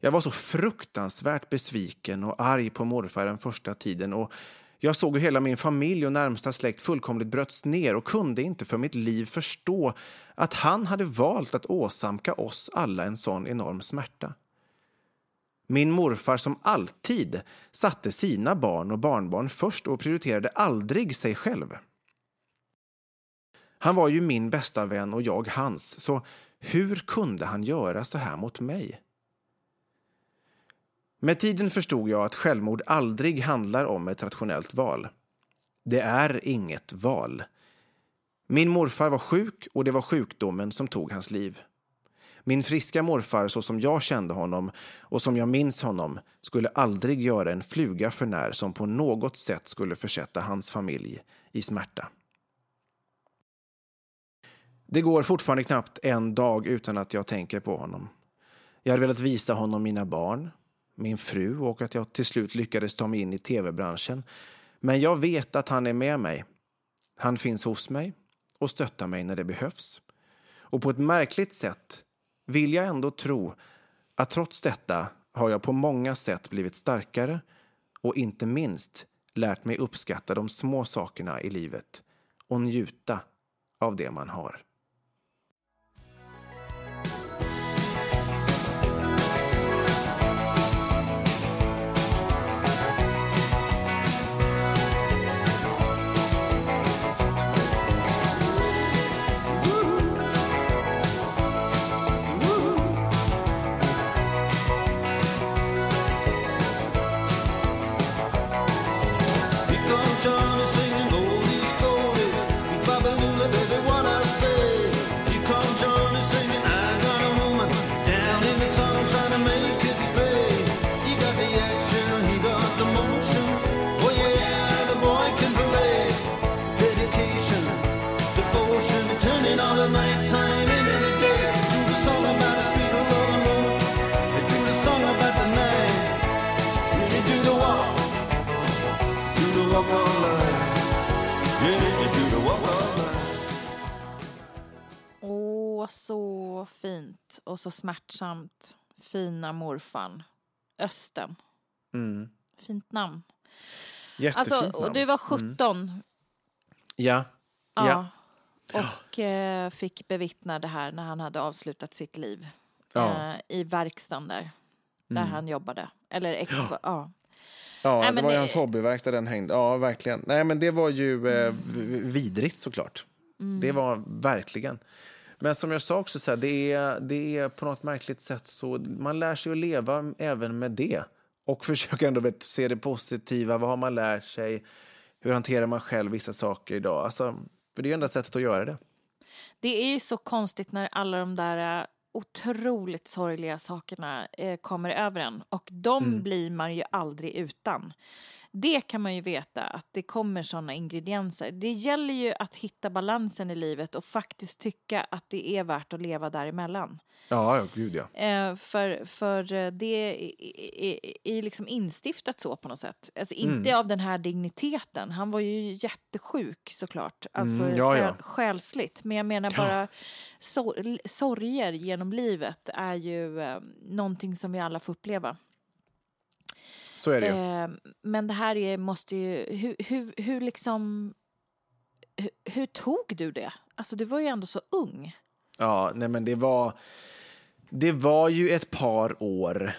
Jag var så fruktansvärt besviken och arg på morfar den första tiden och jag såg hur hela min familj och närmsta släkt fullkomligt bröts ner och kunde inte för mitt liv förstå att han hade valt att åsamka oss alla en sån enorm smärta. Min morfar som alltid satte sina barn och barnbarn först och prioriterade aldrig sig själv. Han var ju min bästa vän och jag hans, så hur kunde han göra så här mot mig? Med tiden förstod jag att självmord aldrig handlar om ett rationellt val. Det är inget val. Min morfar var sjuk och det var sjukdomen som tog hans liv. Min friska morfar, så som jag kände honom och som jag minns honom, skulle aldrig göra en fluga för när som på något sätt skulle försätta hans familj i smärta. Det går fortfarande knappt en dag utan att jag tänker på honom. Jag hade velat visa honom mina barn, min fru och att jag till slut lyckades ta mig in i tv-branschen. Men jag vet att han är med mig. Han finns hos mig och stöttar mig när det behövs. Och på ett märkligt sätt vill jag ändå tro att trots detta har jag på många sätt blivit starkare och inte minst lärt mig uppskatta de små sakerna i livet och njuta av det man har. Så smärtsamt. Fina morfan. Östen. Mm. Fint namn. Jättefint Alltså, och namn. du var 17 Ja. ja. Ja. och eh, fick bevittna det här när han hade avslutat sitt liv. Ja. Mm. Eh, I verkstaden där, där han jobbade. Eller ex- ja. Ja, Nej, det var ju hans hobbyverkstad den hängde. Ja, verkligen. Nej, men det var ju eh, Mm. vidrigt såklart. Det var verkligen. Men som jag sa också, så här, det, är, det är på något märkligt sätt så man lär sig att leva även med det. Och (laughs) försöka ändå vet, se det positiva. Vad har man lärt sig? Hur hanterar man själv vissa saker idag? Alltså, för det är enda sättet att göra det. Det är ju så konstigt när alla de där eh, otroligt sorgliga sakerna eh, kommer över en och de Mm. blir man ju aldrig utan. Det kan man ju veta att det kommer sådana ingredienser. Det gäller ju att hitta balansen i livet och faktiskt tycka att det är värt att leva däremellan. Ja, ja gud ja. Eh, för, för eh, det är, är, liksom instiftat så på något sätt. Alltså inte Mm. av den här digniteten. Han var ju jättesjuk såklart. Alltså Mm, ja, ja. själ, själsligt. Men jag menar bara sor, sorger genom livet är ju eh, någonting som vi alla får uppleva. Så är det ju. Eh, men det här är, måste ju, hur, hur, hur liksom, hur, hur tog du det? Alltså du var ju ändå så ung. Ja, nej men det var... Det var ju ett par år,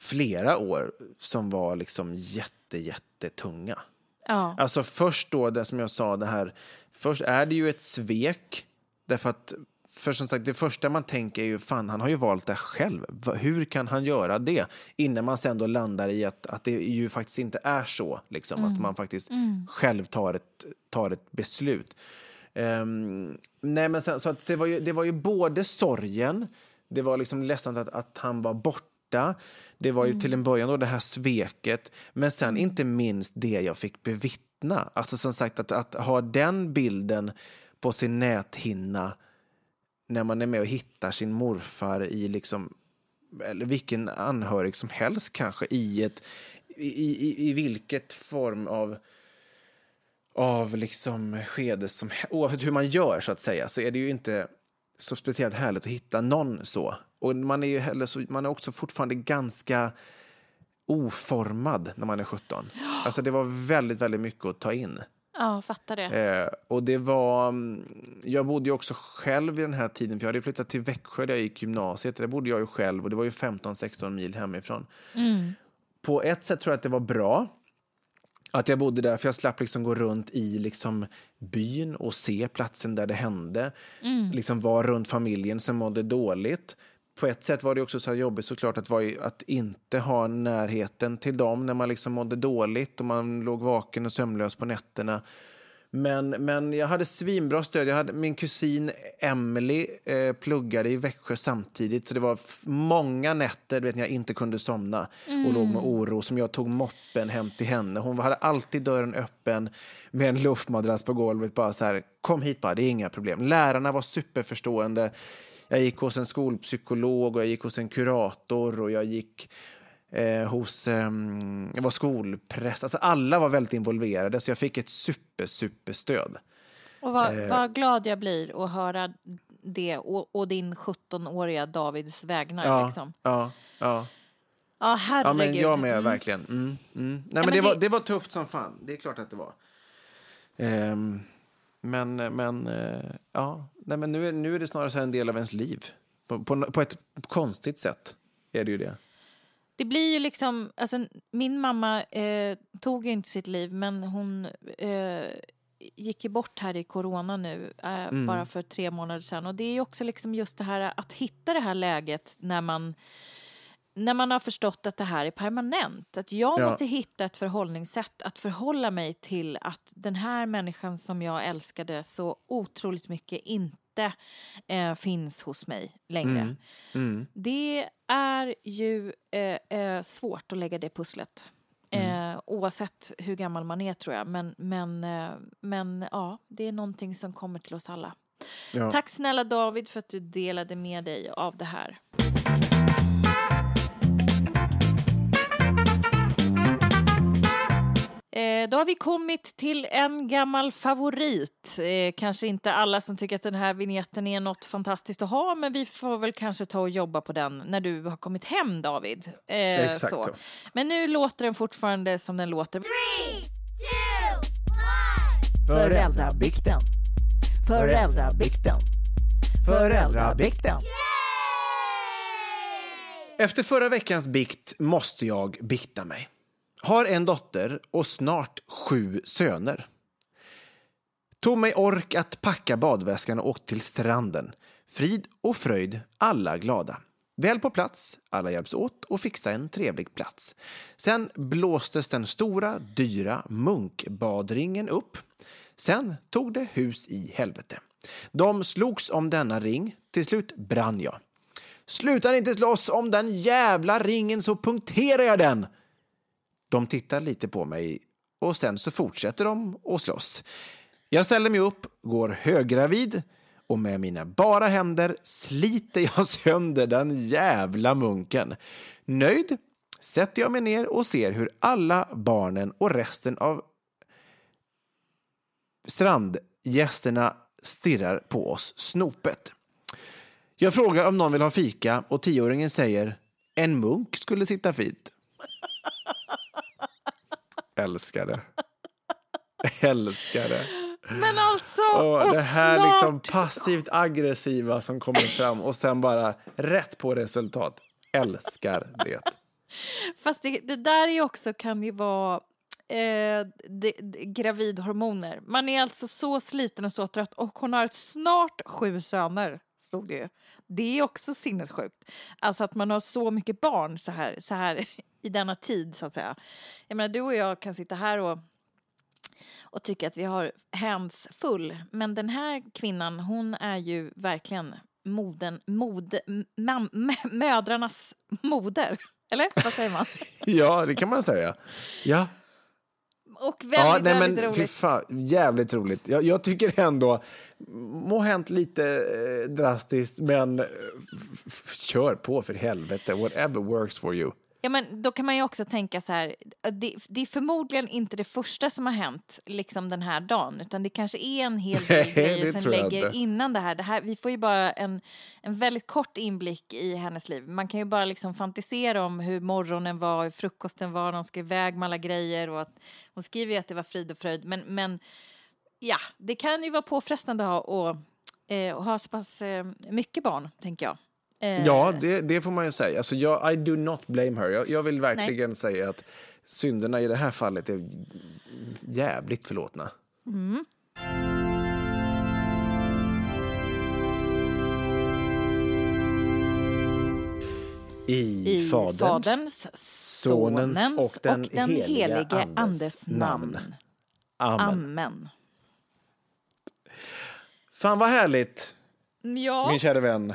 flera år, som var liksom jätte, jättetunga. Ja. Alltså först då, det som jag sa, det här... Först är det ju ett svek. Därför att, för som sagt, det första man tänker är ju, fan, han har ju valt det själv. Hur kan han göra det? Innan man sen då landar i att, att det ju faktiskt inte är så. Liksom, Att man faktiskt själv tar ett, tar ett beslut. Ehm, nej, men sen, så att det, var ju, det var ju både sorgen, det var liksom ledsamt att, att han var borta. Det var ju till en början då det här sveket, men sen inte minst det jag fick bevittna. Alltså som sagt, att, att ha den bilden på sin näthinna när man är med och hittar sin morfar i liksom eller vilken anhörig som helst kanske i ett i, i, i vilket form av av liksom skede som oavsett hur man gör så att säga så är det ju inte så speciellt härligt att hitta någon så Och man är ju heller så, man är också fortfarande ganska oformad när man är 17. Alltså det var väldigt, väldigt mycket att ta in. Ja, fattar det. Eh, och det var, mm, jag bodde ju också själv i den här tiden, för jag hade flyttat till Växjö där jag gick gymnasiet. Där bodde jag ju själv och det var ju 15-16 mil hemifrån. På ett sätt tror jag att det var bra att jag bodde där, för jag slapp liksom gå runt i liksom byn och se platsen där det hände. Liksom vara runt familjen som mådde dåligt. På ett sätt var det också så här jobbigt såklart att, vara i, att inte ha närheten till dem när man liksom mådde dåligt och man låg vaken och sömnlös på nätterna. Men, men jag hade svinbra stöd. Jag hade, min kusin Emily eh, pluggade i Växjö samtidigt. Så det var många nätter vet, när jag inte kunde somna och låg med oro som jag tog moppen hem till henne. Hon hade alltid dörren öppen med en luftmadrass på golvet. Bara så här, kom hit bara, det är inga problem. Lärarna var superförstående. Jag gick hos en skolpsykolog och jag gick hos en kurator och jag gick eh, hos, ehm, jag var skolpräst. Alltså alla var väldigt involverade så jag fick ett super, super stöd. Och vad, vad glad jag blir att höra det och, och din 17-åriga Davids vägnar. Ja, Liksom. ja, ja. Ja, herregud. ja men jag med Mm. verkligen. Mm, mm. Nej, men men det, var, det- det var tufft som fan. Det är klart att det var. Ehm, men men eh, ja, Nej, men nu, är, nu är det snarare så en del av ens liv. På, på, på ett konstigt sätt är det ju det. Det blir ju liksom, alltså min mamma eh, tog ju inte sitt liv men hon eh, gick ju bort här i corona nu eh, bara för tre månader sedan och det är ju också liksom just det här att hitta det här läget när man när man har förstått att det här är permanent. Att jag Ja. måste hitta ett förhållningssätt att förhålla mig till att den här människan som jag älskade så otroligt mycket inte eh, finns hos mig längre. Det är ju eh, eh, svårt att lägga det pusslet. Eh, oavsett hur gammal man är tror jag. Men, men, eh, men ja, det är någonting som kommer till oss alla. Ja. Tack snälla David för att du delade med dig av det här. Eh, då har vi kommit till en gammal favorit. Eh, kanske inte alla som tycker att den här vignetten är något fantastiskt att ha, men vi får väl kanske ta och jobba på den när du har kommit hem, David. Eh, Exakt så. så. Men nu låter den fortfarande som den låter. Föräldrabikten. Föräldrabikten. Föräldrabikten. Efter förra veckans bikt måste jag bikta mig. Har en dotter och snart sju söner. Tog mig ork att packa badväskan och åkte till stranden. Frid och fröjd, alla glada. Väl på plats, alla hjälps åt och fixa en trevlig plats. Sen blåstes den stora, dyra munkbadringen upp. Sen tog det hus i helvete. De slogs om denna ring, till slut brann jag. Slutar inte slåss om den jävla ringen så punkterar jag den! De tittar lite på mig och sen så fortsätter de att slåss. Jag ställer mig upp, går höggravid och med mina bara händer sliter jag (laughs) sönder den jävla munken. Nöjd sätter jag mig ner och ser hur alla barnen och resten av strandgästerna stirrar på oss snopet. Jag frågar om någon vill ha fika och tioåringen säger en munk skulle sitta fint. (laughs) Älskar det. (laughs) Älskar det. Men alltså, Och och det här snart... liksom passivt aggressiva som kommer fram och sen bara rätt på resultat. Älskar det. Fast det, det där är också, kan ju vara eh, det, det, gravidhormoner. Man är alltså så sliten och så trött och hon har snart sju söner, stod det. Det är också sinnessjukt. Alltså att man har så mycket barn så här, så här (laughs) i denna tid, så att säga. Jag menar, du och jag kan sitta här och och tycka att vi har hands full. Men den här kvinnan, hon är ju verkligen moden, mode, mam, (laughs) mödrarnas moder. Eller vad säger man? (laughs) Ja, det kan man säga. Ja, och väldigt, ja nej, väldigt men roligt. fan, jävligt roligt. Jag, jag tycker ändå, må hänt lite eh, drastiskt, men eh, kör på för helvete. Whatever works for you. Ja, men då kan man ju också tänka så här, det, det är förmodligen inte det första som har hänt liksom den här dagen, utan det kanske är en hel (laughs) del grejer som lägger inte. innan det här. det här. Vi får ju bara en, en väldigt kort inblick i hennes liv. Man kan ju bara liksom fantisera om hur morgonen var, hur frukosten var, de ska iväg med alla grejer och att hon skriver ju att det var frid och fröjd, men, men ja, det kan ju vara påfrestande att ha, och, eh, att ha så pass eh, mycket barn, tänker jag. Eh, Ja, det, det får man ju säga. Alltså, jag, I do not blame her. Jag, jag vill verkligen säga att synderna i det här fallet är jävligt förlåtna. I, I Faderns, Faderns, Sonens Sonens och den helige helige Andes Andes namn. namn. Amen. Amen. Fan vad härligt, Ja, min kära vän.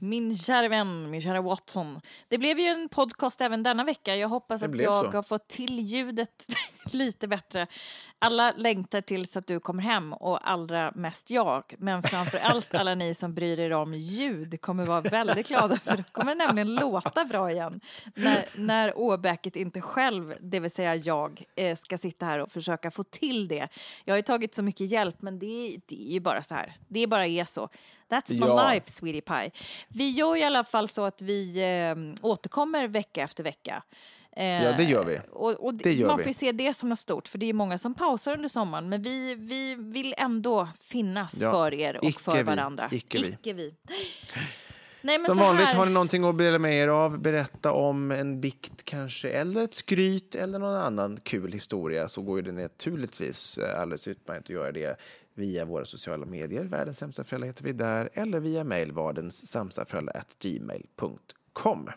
Min kära vän, min kära Watson. Det blev ju en podcast även denna vecka. Jag hoppas Det att jag så. har fått till ljudet (laughs) lite bättre. Alla längtar tills att du kommer hem och allra mest jag. Men framför allt alla ni som bryr er om ljud kommer vara väldigt glada för då kommer det nämligen låta bra igen. När, när åbäket inte själv, det vill säga jag, eh, ska sitta här och försöka få till det. Jag har ju tagit så mycket hjälp men det, det är ju bara så här. Det bara är så. That's my Ja. life, sweetie pie. Vi gör i alla fall så att vi eh, återkommer vecka efter vecka. Eh, Ja, det gör vi. Och, och Det gör man får se det som något stort, för det är många som pausar under sommaren. Men vi, vi vill ändå finnas Ja, för er och icke för varandra. icke vi. Icke vi. Nej, Som vanligt här, har ni någonting att dela med er av, berätta om en bikt kanske, eller ett skryt eller någon annan kul historia så går det naturligtvis eh, alldeles utmärkt att göra det via våra sociala medier, Världens sämsta föräldrar heter vi där, eller via mejl, gmail.com.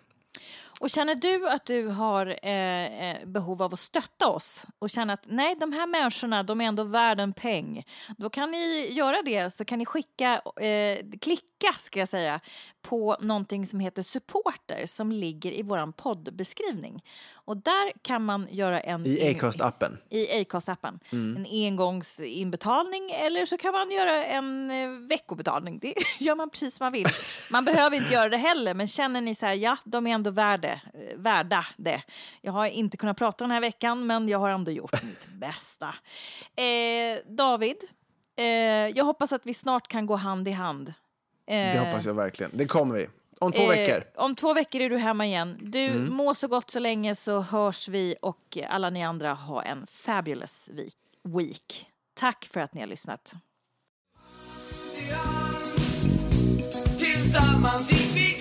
Och känner du att du har eh, eh, behov av att stötta oss och känner att nej, de här människorna, de är ändå värd en peng. Då kan ni göra det, så kan ni skicka, eh, klicka ska jag säga, på någonting som heter supporter som ligger i våran poddbeskrivning. Och där kan man göra en... I Acast-appen. i Acast-appen. Mm. En engångsinbetalning eller så kan man göra en eh, veckobetalning. Det (laughs) gör man precis som man vill. Man behöver inte göra det heller, men känner ni så här, ja, de är ändå värde, eh, värda det. Jag har inte kunnat prata den här veckan, men jag har ändå gjort mitt (laughs) bästa. Eh, David, eh, jag hoppas att vi snart kan gå hand i hand. Det hoppas jag verkligen. Det kommer vi. Om två Eh, veckor. Mm. Om två veckor är du hemma igen. Du, må så gott så länge så hörs vi och alla ni andra ha en fabulous week. week. Tack för att ni har lyssnat. Tillsammans gick vi